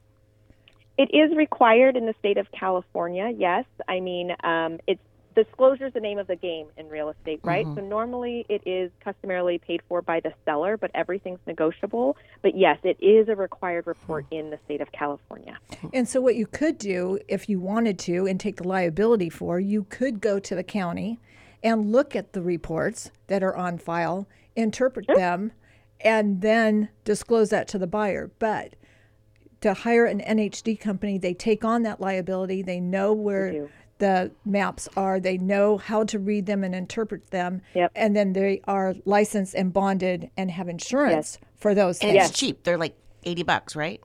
It is required in the state of California. Yes, I mean um, it's disclosure is the name of the game in real estate, right? Mhm. So normally it is customarily paid for by the seller, but everything's negotiable. But yes, it is a required report in the state of California. And so, what you could do if you wanted to and take the liability for, you could go to the county and look at the reports that are on file, interpret them, and then disclose that to the buyer. But to hire an NHD company, they take on that liability. They know where the maps are. They know how to read them and interpret them. Yep. And then they are licensed and bonded and have insurance for those And things. it's cheap. They're like 80 bucks, right?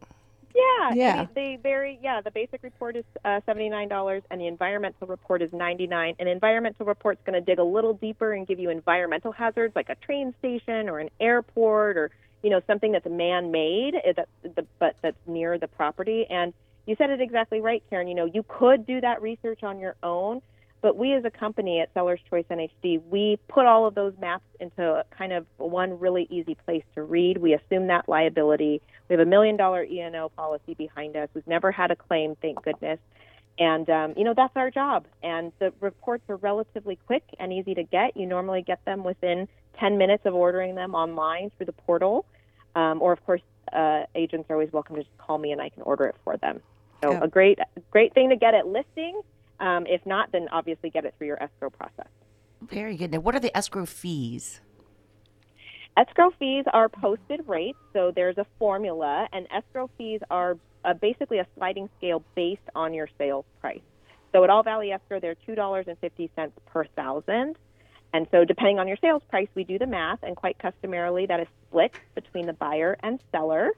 Yeah, Yeah. and They vary. Yeah, the basic report is uh, seventy nine dollars, and the environmental report is ninety nine. An environmental report's going to dig a little deeper and give you environmental hazards like a train station or an airport or you know something that's man made, that the, but that's near the property. And you said it exactly right, Karen. You know, you could do that research on your own, but we as a company at Sellers Choice NHD, we put all of those maps into kind of one really easy place to read. We assume that liability. We have a million dollar E&O policy behind us. We've never had a claim, thank goodness. And, um, you know, that's our job. And the reports are relatively quick and easy to get. You normally get them within 10 minutes of ordering them online through the portal. Um, or, of course, uh, agents are always welcome to just call me and I can order it for them. So Yeah. a great, great thing to get at listing. Um, if not, then obviously get it through your escrow process. Very good. Now, what are the escrow fees? Escrow fees are posted rates, so there's a formula, and escrow fees are uh, basically a sliding scale based on your sales price. So at All Valley Escrow, they're two dollars and fifty cents per thousand, and so depending on your sales price, we do the math, and quite customarily that is split between the buyer and seller.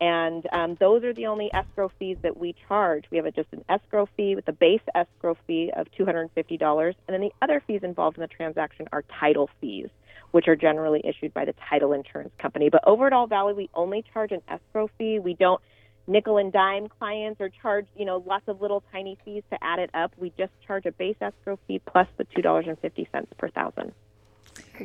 And um, those are the only escrow fees that we charge. We have a, just an escrow fee with a base escrow fee of $250. And then the other fees involved in the transaction are title fees, which are generally issued by the title insurance company. But over at All Valley, we only charge an escrow fee. We don't nickel and dime clients or charge, you know, lots of little tiny fees to add it up. We just charge a base escrow fee plus the $2.50 per thousand.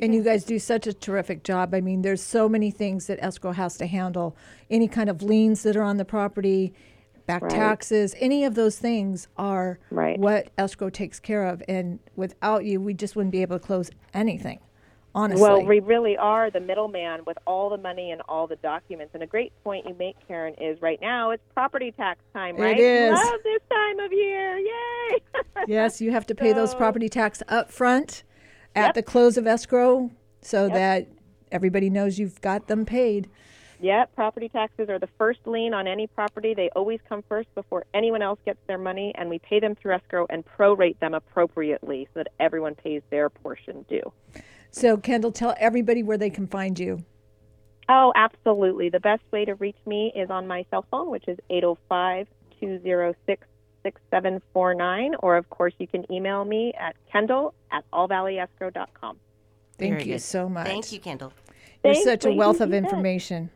And you guys do such a terrific job. I mean, there's so many things that escrow has to handle. Any kind of liens that are on the property, back Right. taxes, any of those things are Right. what escrow takes care of. And without you, we just wouldn't be able to close anything. Honestly. Well, we really are the middleman with all the money and all the documents. And a great point you make, Karen, is right now it's property tax time, right? is. Love this time of year. Yay! yes, you have to pay those property tax up front at Yep. the close of escrow so Yep. that everybody knows you've got them paid. Yeah, property taxes are the first lien on any property. They always come first before anyone else gets their money, and we pay them through escrow and prorate them appropriately so that everyone pays their portion due. So, Kendall, tell everybody where they can find you. Oh, absolutely. The best way to reach me is on my cell phone, which is 805 206 6749. Or, of course, you can email me at kendall at allvalleyescrow.com. Thank Very you good. so much. Thank you, Kendall. You're Thanks, such a wealth of You bet. information.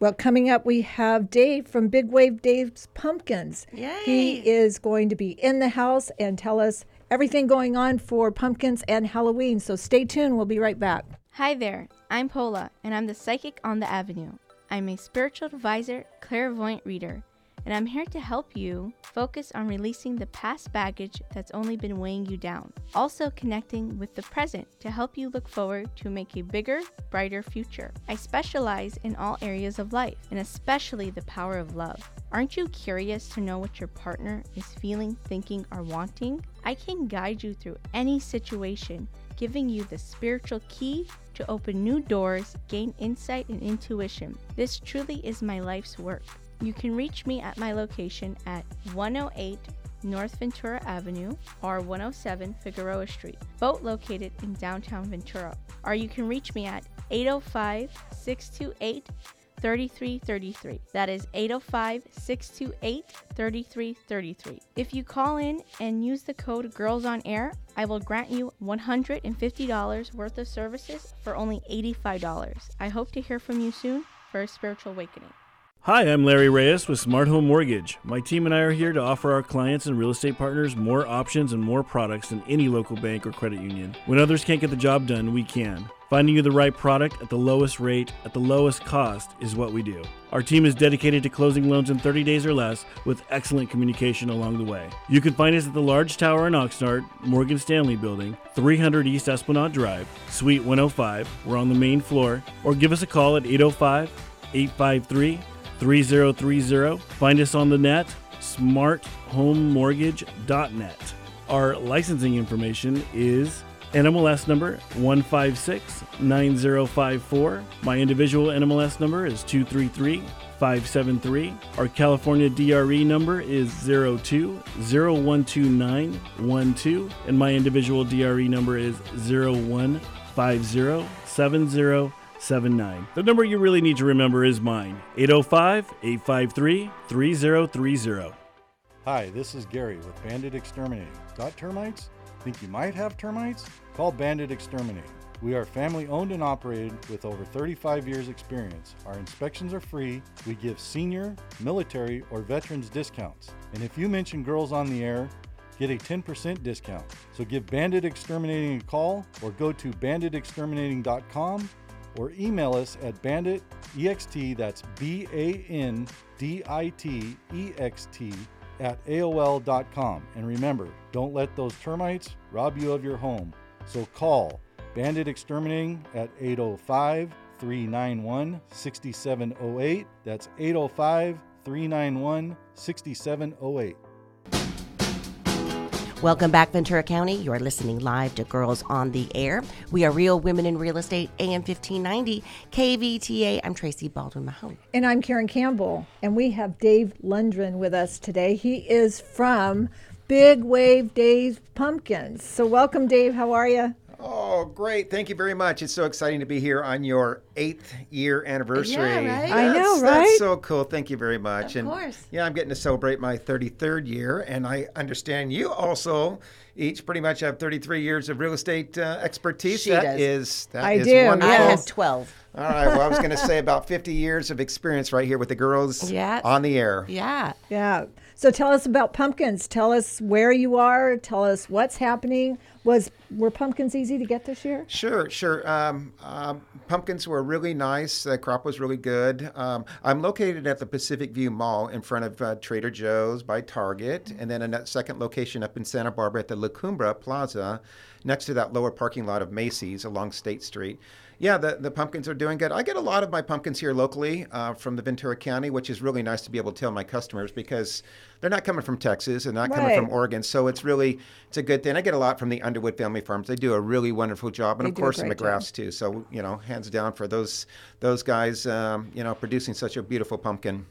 Well, coming up, we have Dave from Big Wave Dave's Pumpkins. Yay. He is going to be in the house and tell us everything going on for pumpkins and Halloween. So stay tuned. We'll be right back. Hi there, I'm Pola, and I'm the psychic on the avenue. I'm a spiritual advisor, clairvoyant reader, and I'm here to help you focus on releasing the past baggage that's only been weighing you down. Also, connecting with the present to help you look forward to make a bigger, brighter future. I specialize in all areas of life, and especially the power of love. Aren't you curious to know what your partner is feeling, thinking, or wanting? I can guide you through any situation giving you the spiritual key to open new doors, gain insight and intuition. This truly is my life's work. You can reach me at my location at 108 North Ventura Avenue or 107 Figueroa Street, both located in downtown Ventura. Or you can reach me at 805 628 3333. That is 805 628 3333. If you call in and use the code Girls on Air, I will grant you $150 worth of services for only $85. I hope to hear from you soon for a spiritual awakening. Hi, I'm Larry Reyes with Smart Home Mortgage. My team and I are here to offer our clients and real estate partners more options and more products than any local bank or credit union. When others can't get the job done, we can. Finding you the right product at the lowest rate, at the lowest cost, is what we do. Our team is dedicated to closing loans in 30 days or less with excellent communication along the way. You can find us at the large tower in Oxnard, Morgan Stanley Building, 300 East Esplanade Drive, Suite 105. We're on the main floor. Or give us a call at 805 853 3030. Find us on the net, smarthomemortgage.net. Our licensing information is NMLS number 1569054. My individual NMLS number is 233573. Our California DRE number is 02012912 and my individual DRE number is 01507079. The number you really need to remember is mine 805 853 3030. Hi, this is Gary with Bandit Exterminating. Got termites? Think you might have termites? Call Bandit Exterminating. We are family owned and operated with over 35 years experience. Our inspections are free. We give senior, military, or veterans discounts. And if you mention girls on the air, get a 10% discount. So give Bandit Exterminating a call or go to banditexterminating.com or email us at banditext, that's B A N D I T E X T, at AOL.com. And remember, don't let those termites rob you of your home. So call Bandit Exterminating at 805 391 6708. That's 805 391 6708. Welcome back, Ventura County. You're listening live to Girls on the Air. We are Real Women in Real Estate, AM 1590, KVTA. I'm Tracy Baldwin Mahoney. And I'm Karen Campbell, and we have Dave Lundgren with us today. He is from Big Wave Dave's Pumpkins. So, welcome, Dave. How are you? Oh, great. Thank you very much. It's so exciting to be here on your eighth year anniversary. Yeah, right? I know, That's- right? That's so cool. Thank you very much. Of and course. Yeah, I'm getting to celebrate my 33rd year, and I understand you also each pretty much have 33 years of real estate uh, expertise. She That does. is- that I is do, wonderful. I have 12. All right. Well, I was going to say about 50 years of experience right here with the girls Yeah. on the air. Yeah. Yeah. So tell us about pumpkins. Tell us where you are. Tell us what's happening. Was were pumpkins easy to get this year? Sure, sure. Um, um, pumpkins were really nice. The crop was really good. Um, I'm located at the Pacific View Mall in front of uh, Trader Joe's by Target, and then a second location up in Santa Barbara at the La Cumbre Plaza, next to that lower parking lot of Macy's along State Street. Yeah, the, the pumpkins are doing good. I get a lot of my pumpkins here locally uh, from the Ventura County, which is really nice to be able to tell my customers because they're not coming from Texas, they're not coming from Oregon. So it's really it's a good thing. I get a lot from the Underwood Family Farms. They do a really wonderful job, and They of course the job. McGraths too. So you know, hands down for those those guys, um, you know, producing such a beautiful pumpkin.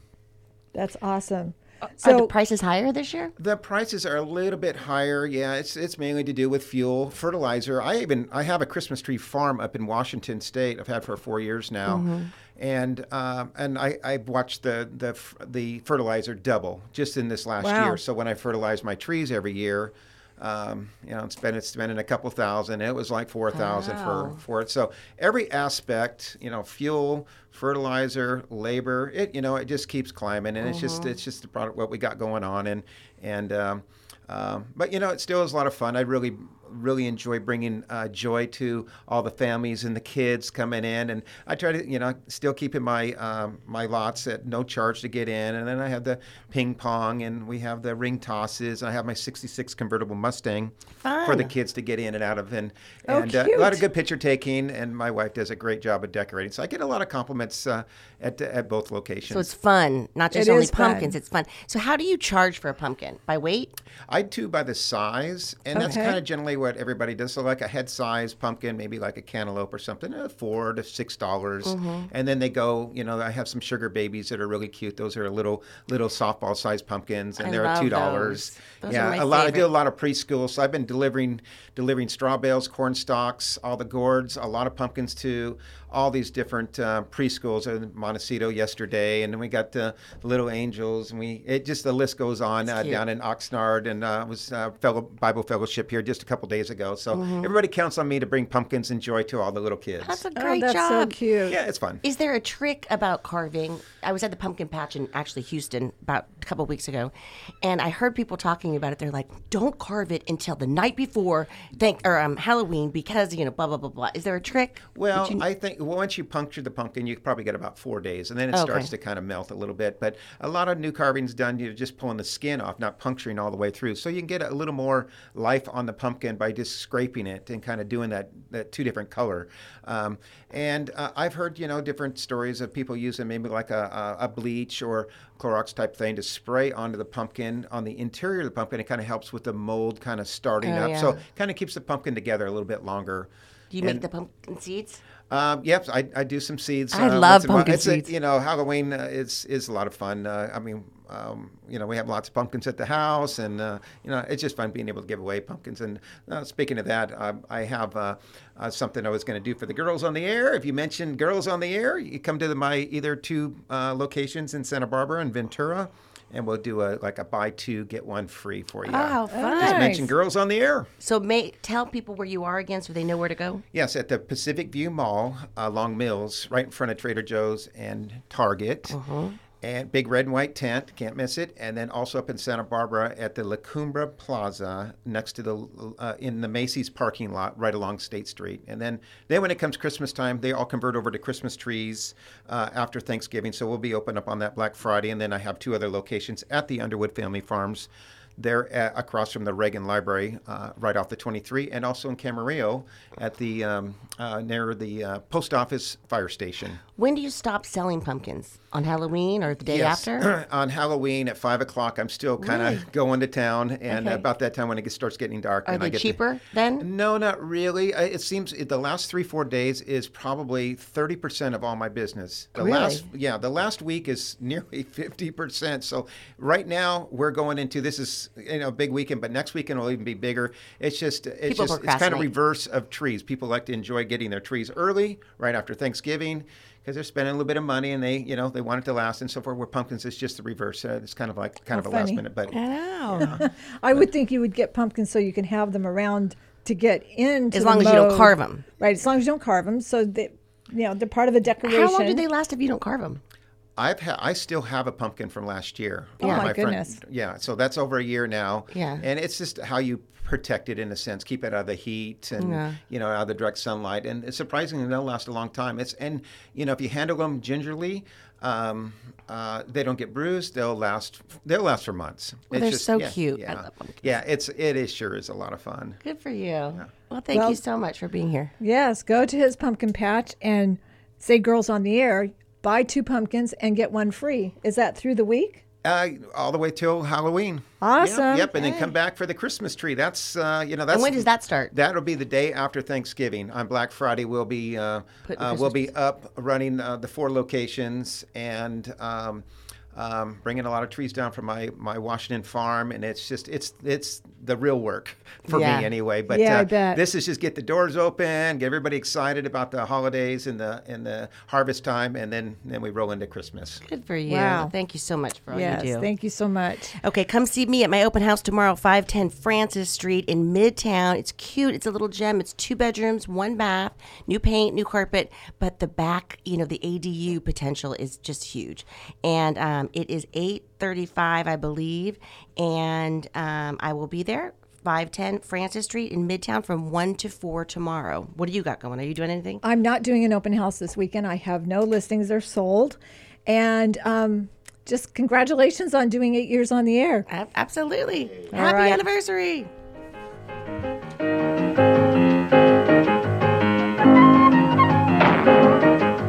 That's awesome. Are the prices higher this year? The prices are a little bit higher. Yeah, it's it's mainly to do with fuel, fertilizer. I even I have a Christmas tree farm up in Washington State. I've had for four years now, Mhm. and um, and I I've watched the the the fertilizer double just in this last Wow. year. So when I fertilize my trees every year. Um, you know, it's been it's spending a couple thousand. It was like four thousand Wow. for for it. So every aspect, you know, fuel, fertilizer, labor, it you know, it just keeps climbing, and it's just Mhm. it's just the product what we got going on, and and um, um, but you know, it still is a lot of fun. I really really enjoy bringing uh, joy to all the families and the kids coming in, and I try to you know still keeping my um, my lots at no charge to get in, and then I have the ping pong, and we have the ring tosses, and I have my '66 convertible Mustang for the kids to get in and out of, and Oh, and uh, a lot of good picture taking, and my wife does a great job of decorating. So I get a lot of compliments uh, at at both locations. So it's fun, not just It only is fun. pumpkins. It's fun. So how do you charge for a pumpkin? By weight? I do by the size, and that's kind of generally what everybody does. So, like a head size pumpkin, maybe like a cantaloupe or something, uh, four to six dollars, Mhm. and then they go. You know, I have some sugar babies that are really cute. Those are little little softball sized pumpkins, and I they're two dollars. Yeah, a lot. I do a lot of preschool, so I've been delivering delivering straw bales, corn stalks, all the gourds, a lot of pumpkins too. All these different uh, preschools in Montecito yesterday, and then we got the Little Angels, and we it just the list goes on uh, down in Oxnard, and uh, was uh, fellow Bible fellowship here just a couple days ago. So Mhm. everybody counts on me to bring pumpkins and joy to all the little kids. That's a Oh, great that's so cute. Yeah, it's fun. Is there a trick about carving? I was at the pumpkin patch in actually Houston about a couple weeks ago, and I heard people talking about it. They're like, "Don't carve it until the night before, thank or um, Halloween, because you know, blah blah blah blah." Is there a trick? Well, you- I think well, once you puncture the pumpkin, you probably get about four days, and then it Okay. starts to kind of melt a little bit. But a lot of new carvings done, you're just pulling the skin off, not puncturing all the way through. So you can get a little more life on the pumpkin by just scraping it and kind of doing that, that two different color. Um, and uh, I've heard you know different stories of people using maybe like a, a, a bleach or Clorox type thing to spray onto the pumpkin on the interior of the pumpkin. It kind of helps with the mold kind of starting Oh, up. So yeah. kind of keeps the pumpkin together a little bit longer. Do you make the pumpkin seeds? um, yep, I, I do some seeds. I uh, love once a while. pumpkin it's a- seeds. you know, Halloween uh, is is a lot of fun. Uh, I mean, um, you know, we have lots of pumpkins at the house, and uh, you know, it's just fun being able to give away pumpkins. And uh, speaking of that, um, I have uh, uh, something I was going to do for the girls on the air. If you mention girls on the air, you come to the, my either two uh, locations in Santa Barbara and Ventura. And we'll do a like a buy two get one free for you. Oh, how fun! Just mention girls on the air. So, may tell people where you are again, so they know where to go. Yes, at the Pacific View Mall, uh, Long Mills, right in front of Trader Joe's and Target. Uh-huh. And big red and white tent, can't miss it. And then also up in Santa Barbara at the La Cumbre Plaza, next to the uh, in the Macy's parking lot, right along State Street. And then then when it comes Christmas time, they all convert over to Christmas trees uh, after Thanksgiving. So we'll be open up on that Black Friday. And then I have two other locations at the Underwood Family Farms. They're at, across from the Reagan Library, uh, right off the 23, and also in Camarillo at the um, uh, near the uh, post office fire station. When do you stop selling pumpkins? On Halloween or the day Yes. after? on Halloween at five o'clock, I'm still kind of Really? going to town, and Okay. about that time when it gets, starts getting dark, Are they to- cheaper then? no, not really. I- It seems the last three four days is probably thirty percent of all my business. The Really? last yeah, the last week is nearly fifty percent. So right now we're going into this is you know big weekend, but next weekend will even be bigger. It's just it's People just it's kind of reverse of trees. People like to enjoy getting their trees early, right after Thanksgiving. Because they're spending a little bit of money and they, you know, they want it to last and so forth. Where pumpkins, is just the reverse. Uh, it's kind of like kind How of a last minute, but I know. I would think you would get pumpkins so you can have them around to get into As the long as you don't mode. carve 'em. Right, as long as you don't carve them. So they, you know they're part of a decoration. How long do they last if you don't carve them? I've ha- I still have a pumpkin from last year. Oh, Uh, my front- goodness. yeah, so that's over a year now. Yeah. and it's just how you protect it in a sense, keep it out of the heat and Yeah. you know out of the direct sunlight, and it's surprisingly they'll last a long time. It's and you know if you handle them gingerly. Um, uh, they don't get bruised. They'll last. They'll last for months. Well, It's they're so cute. I Yeah, love pumpkins. yeah. It's it is sure is a lot of fun. Good for you. Well, thank Well- you so much for being here. Yes, go to his pumpkin patch and say "Girls on the Air." Buy two pumpkins and get one free. Is that through the week? Uh, all the way till Halloween. Awesome. Yep, yep, and then come back for the Christmas tree. That's uh, you know that's And when does that start? That'll be the day after Thanksgiving. On Black Friday, we'll be uh, uh, we'll be up running uh, the four locations and. Um, um, bringing a lot of trees down from my, my Washington farm, and it's just it's it's the real work for Yeah. me anyway. But Yeah, uh, this is just get the doors open, get everybody excited about the holidays and the and the harvest time, and then then we roll into Christmas. Good for you. Wow. Thank you so much for all yes, you do. thank you so much. Okay, come see me at my open house tomorrow, 510 Francis Street in Midtown. It's cute. It's a little gem. It's two bedrooms, one bath, new paint, new carpet, but the back, you know, the ADU potential is just huge. And um, it is 835, I believe, and um, I will be there. 510 Francis Street in Midtown from 1 to 4 tomorrow. What do you got going? Are you doing anything? I'm not doing an open house this weekend. I have no listings; they're sold, and um, just congratulations on doing eight years on the air. Absolutely. All Happy right. anniversary.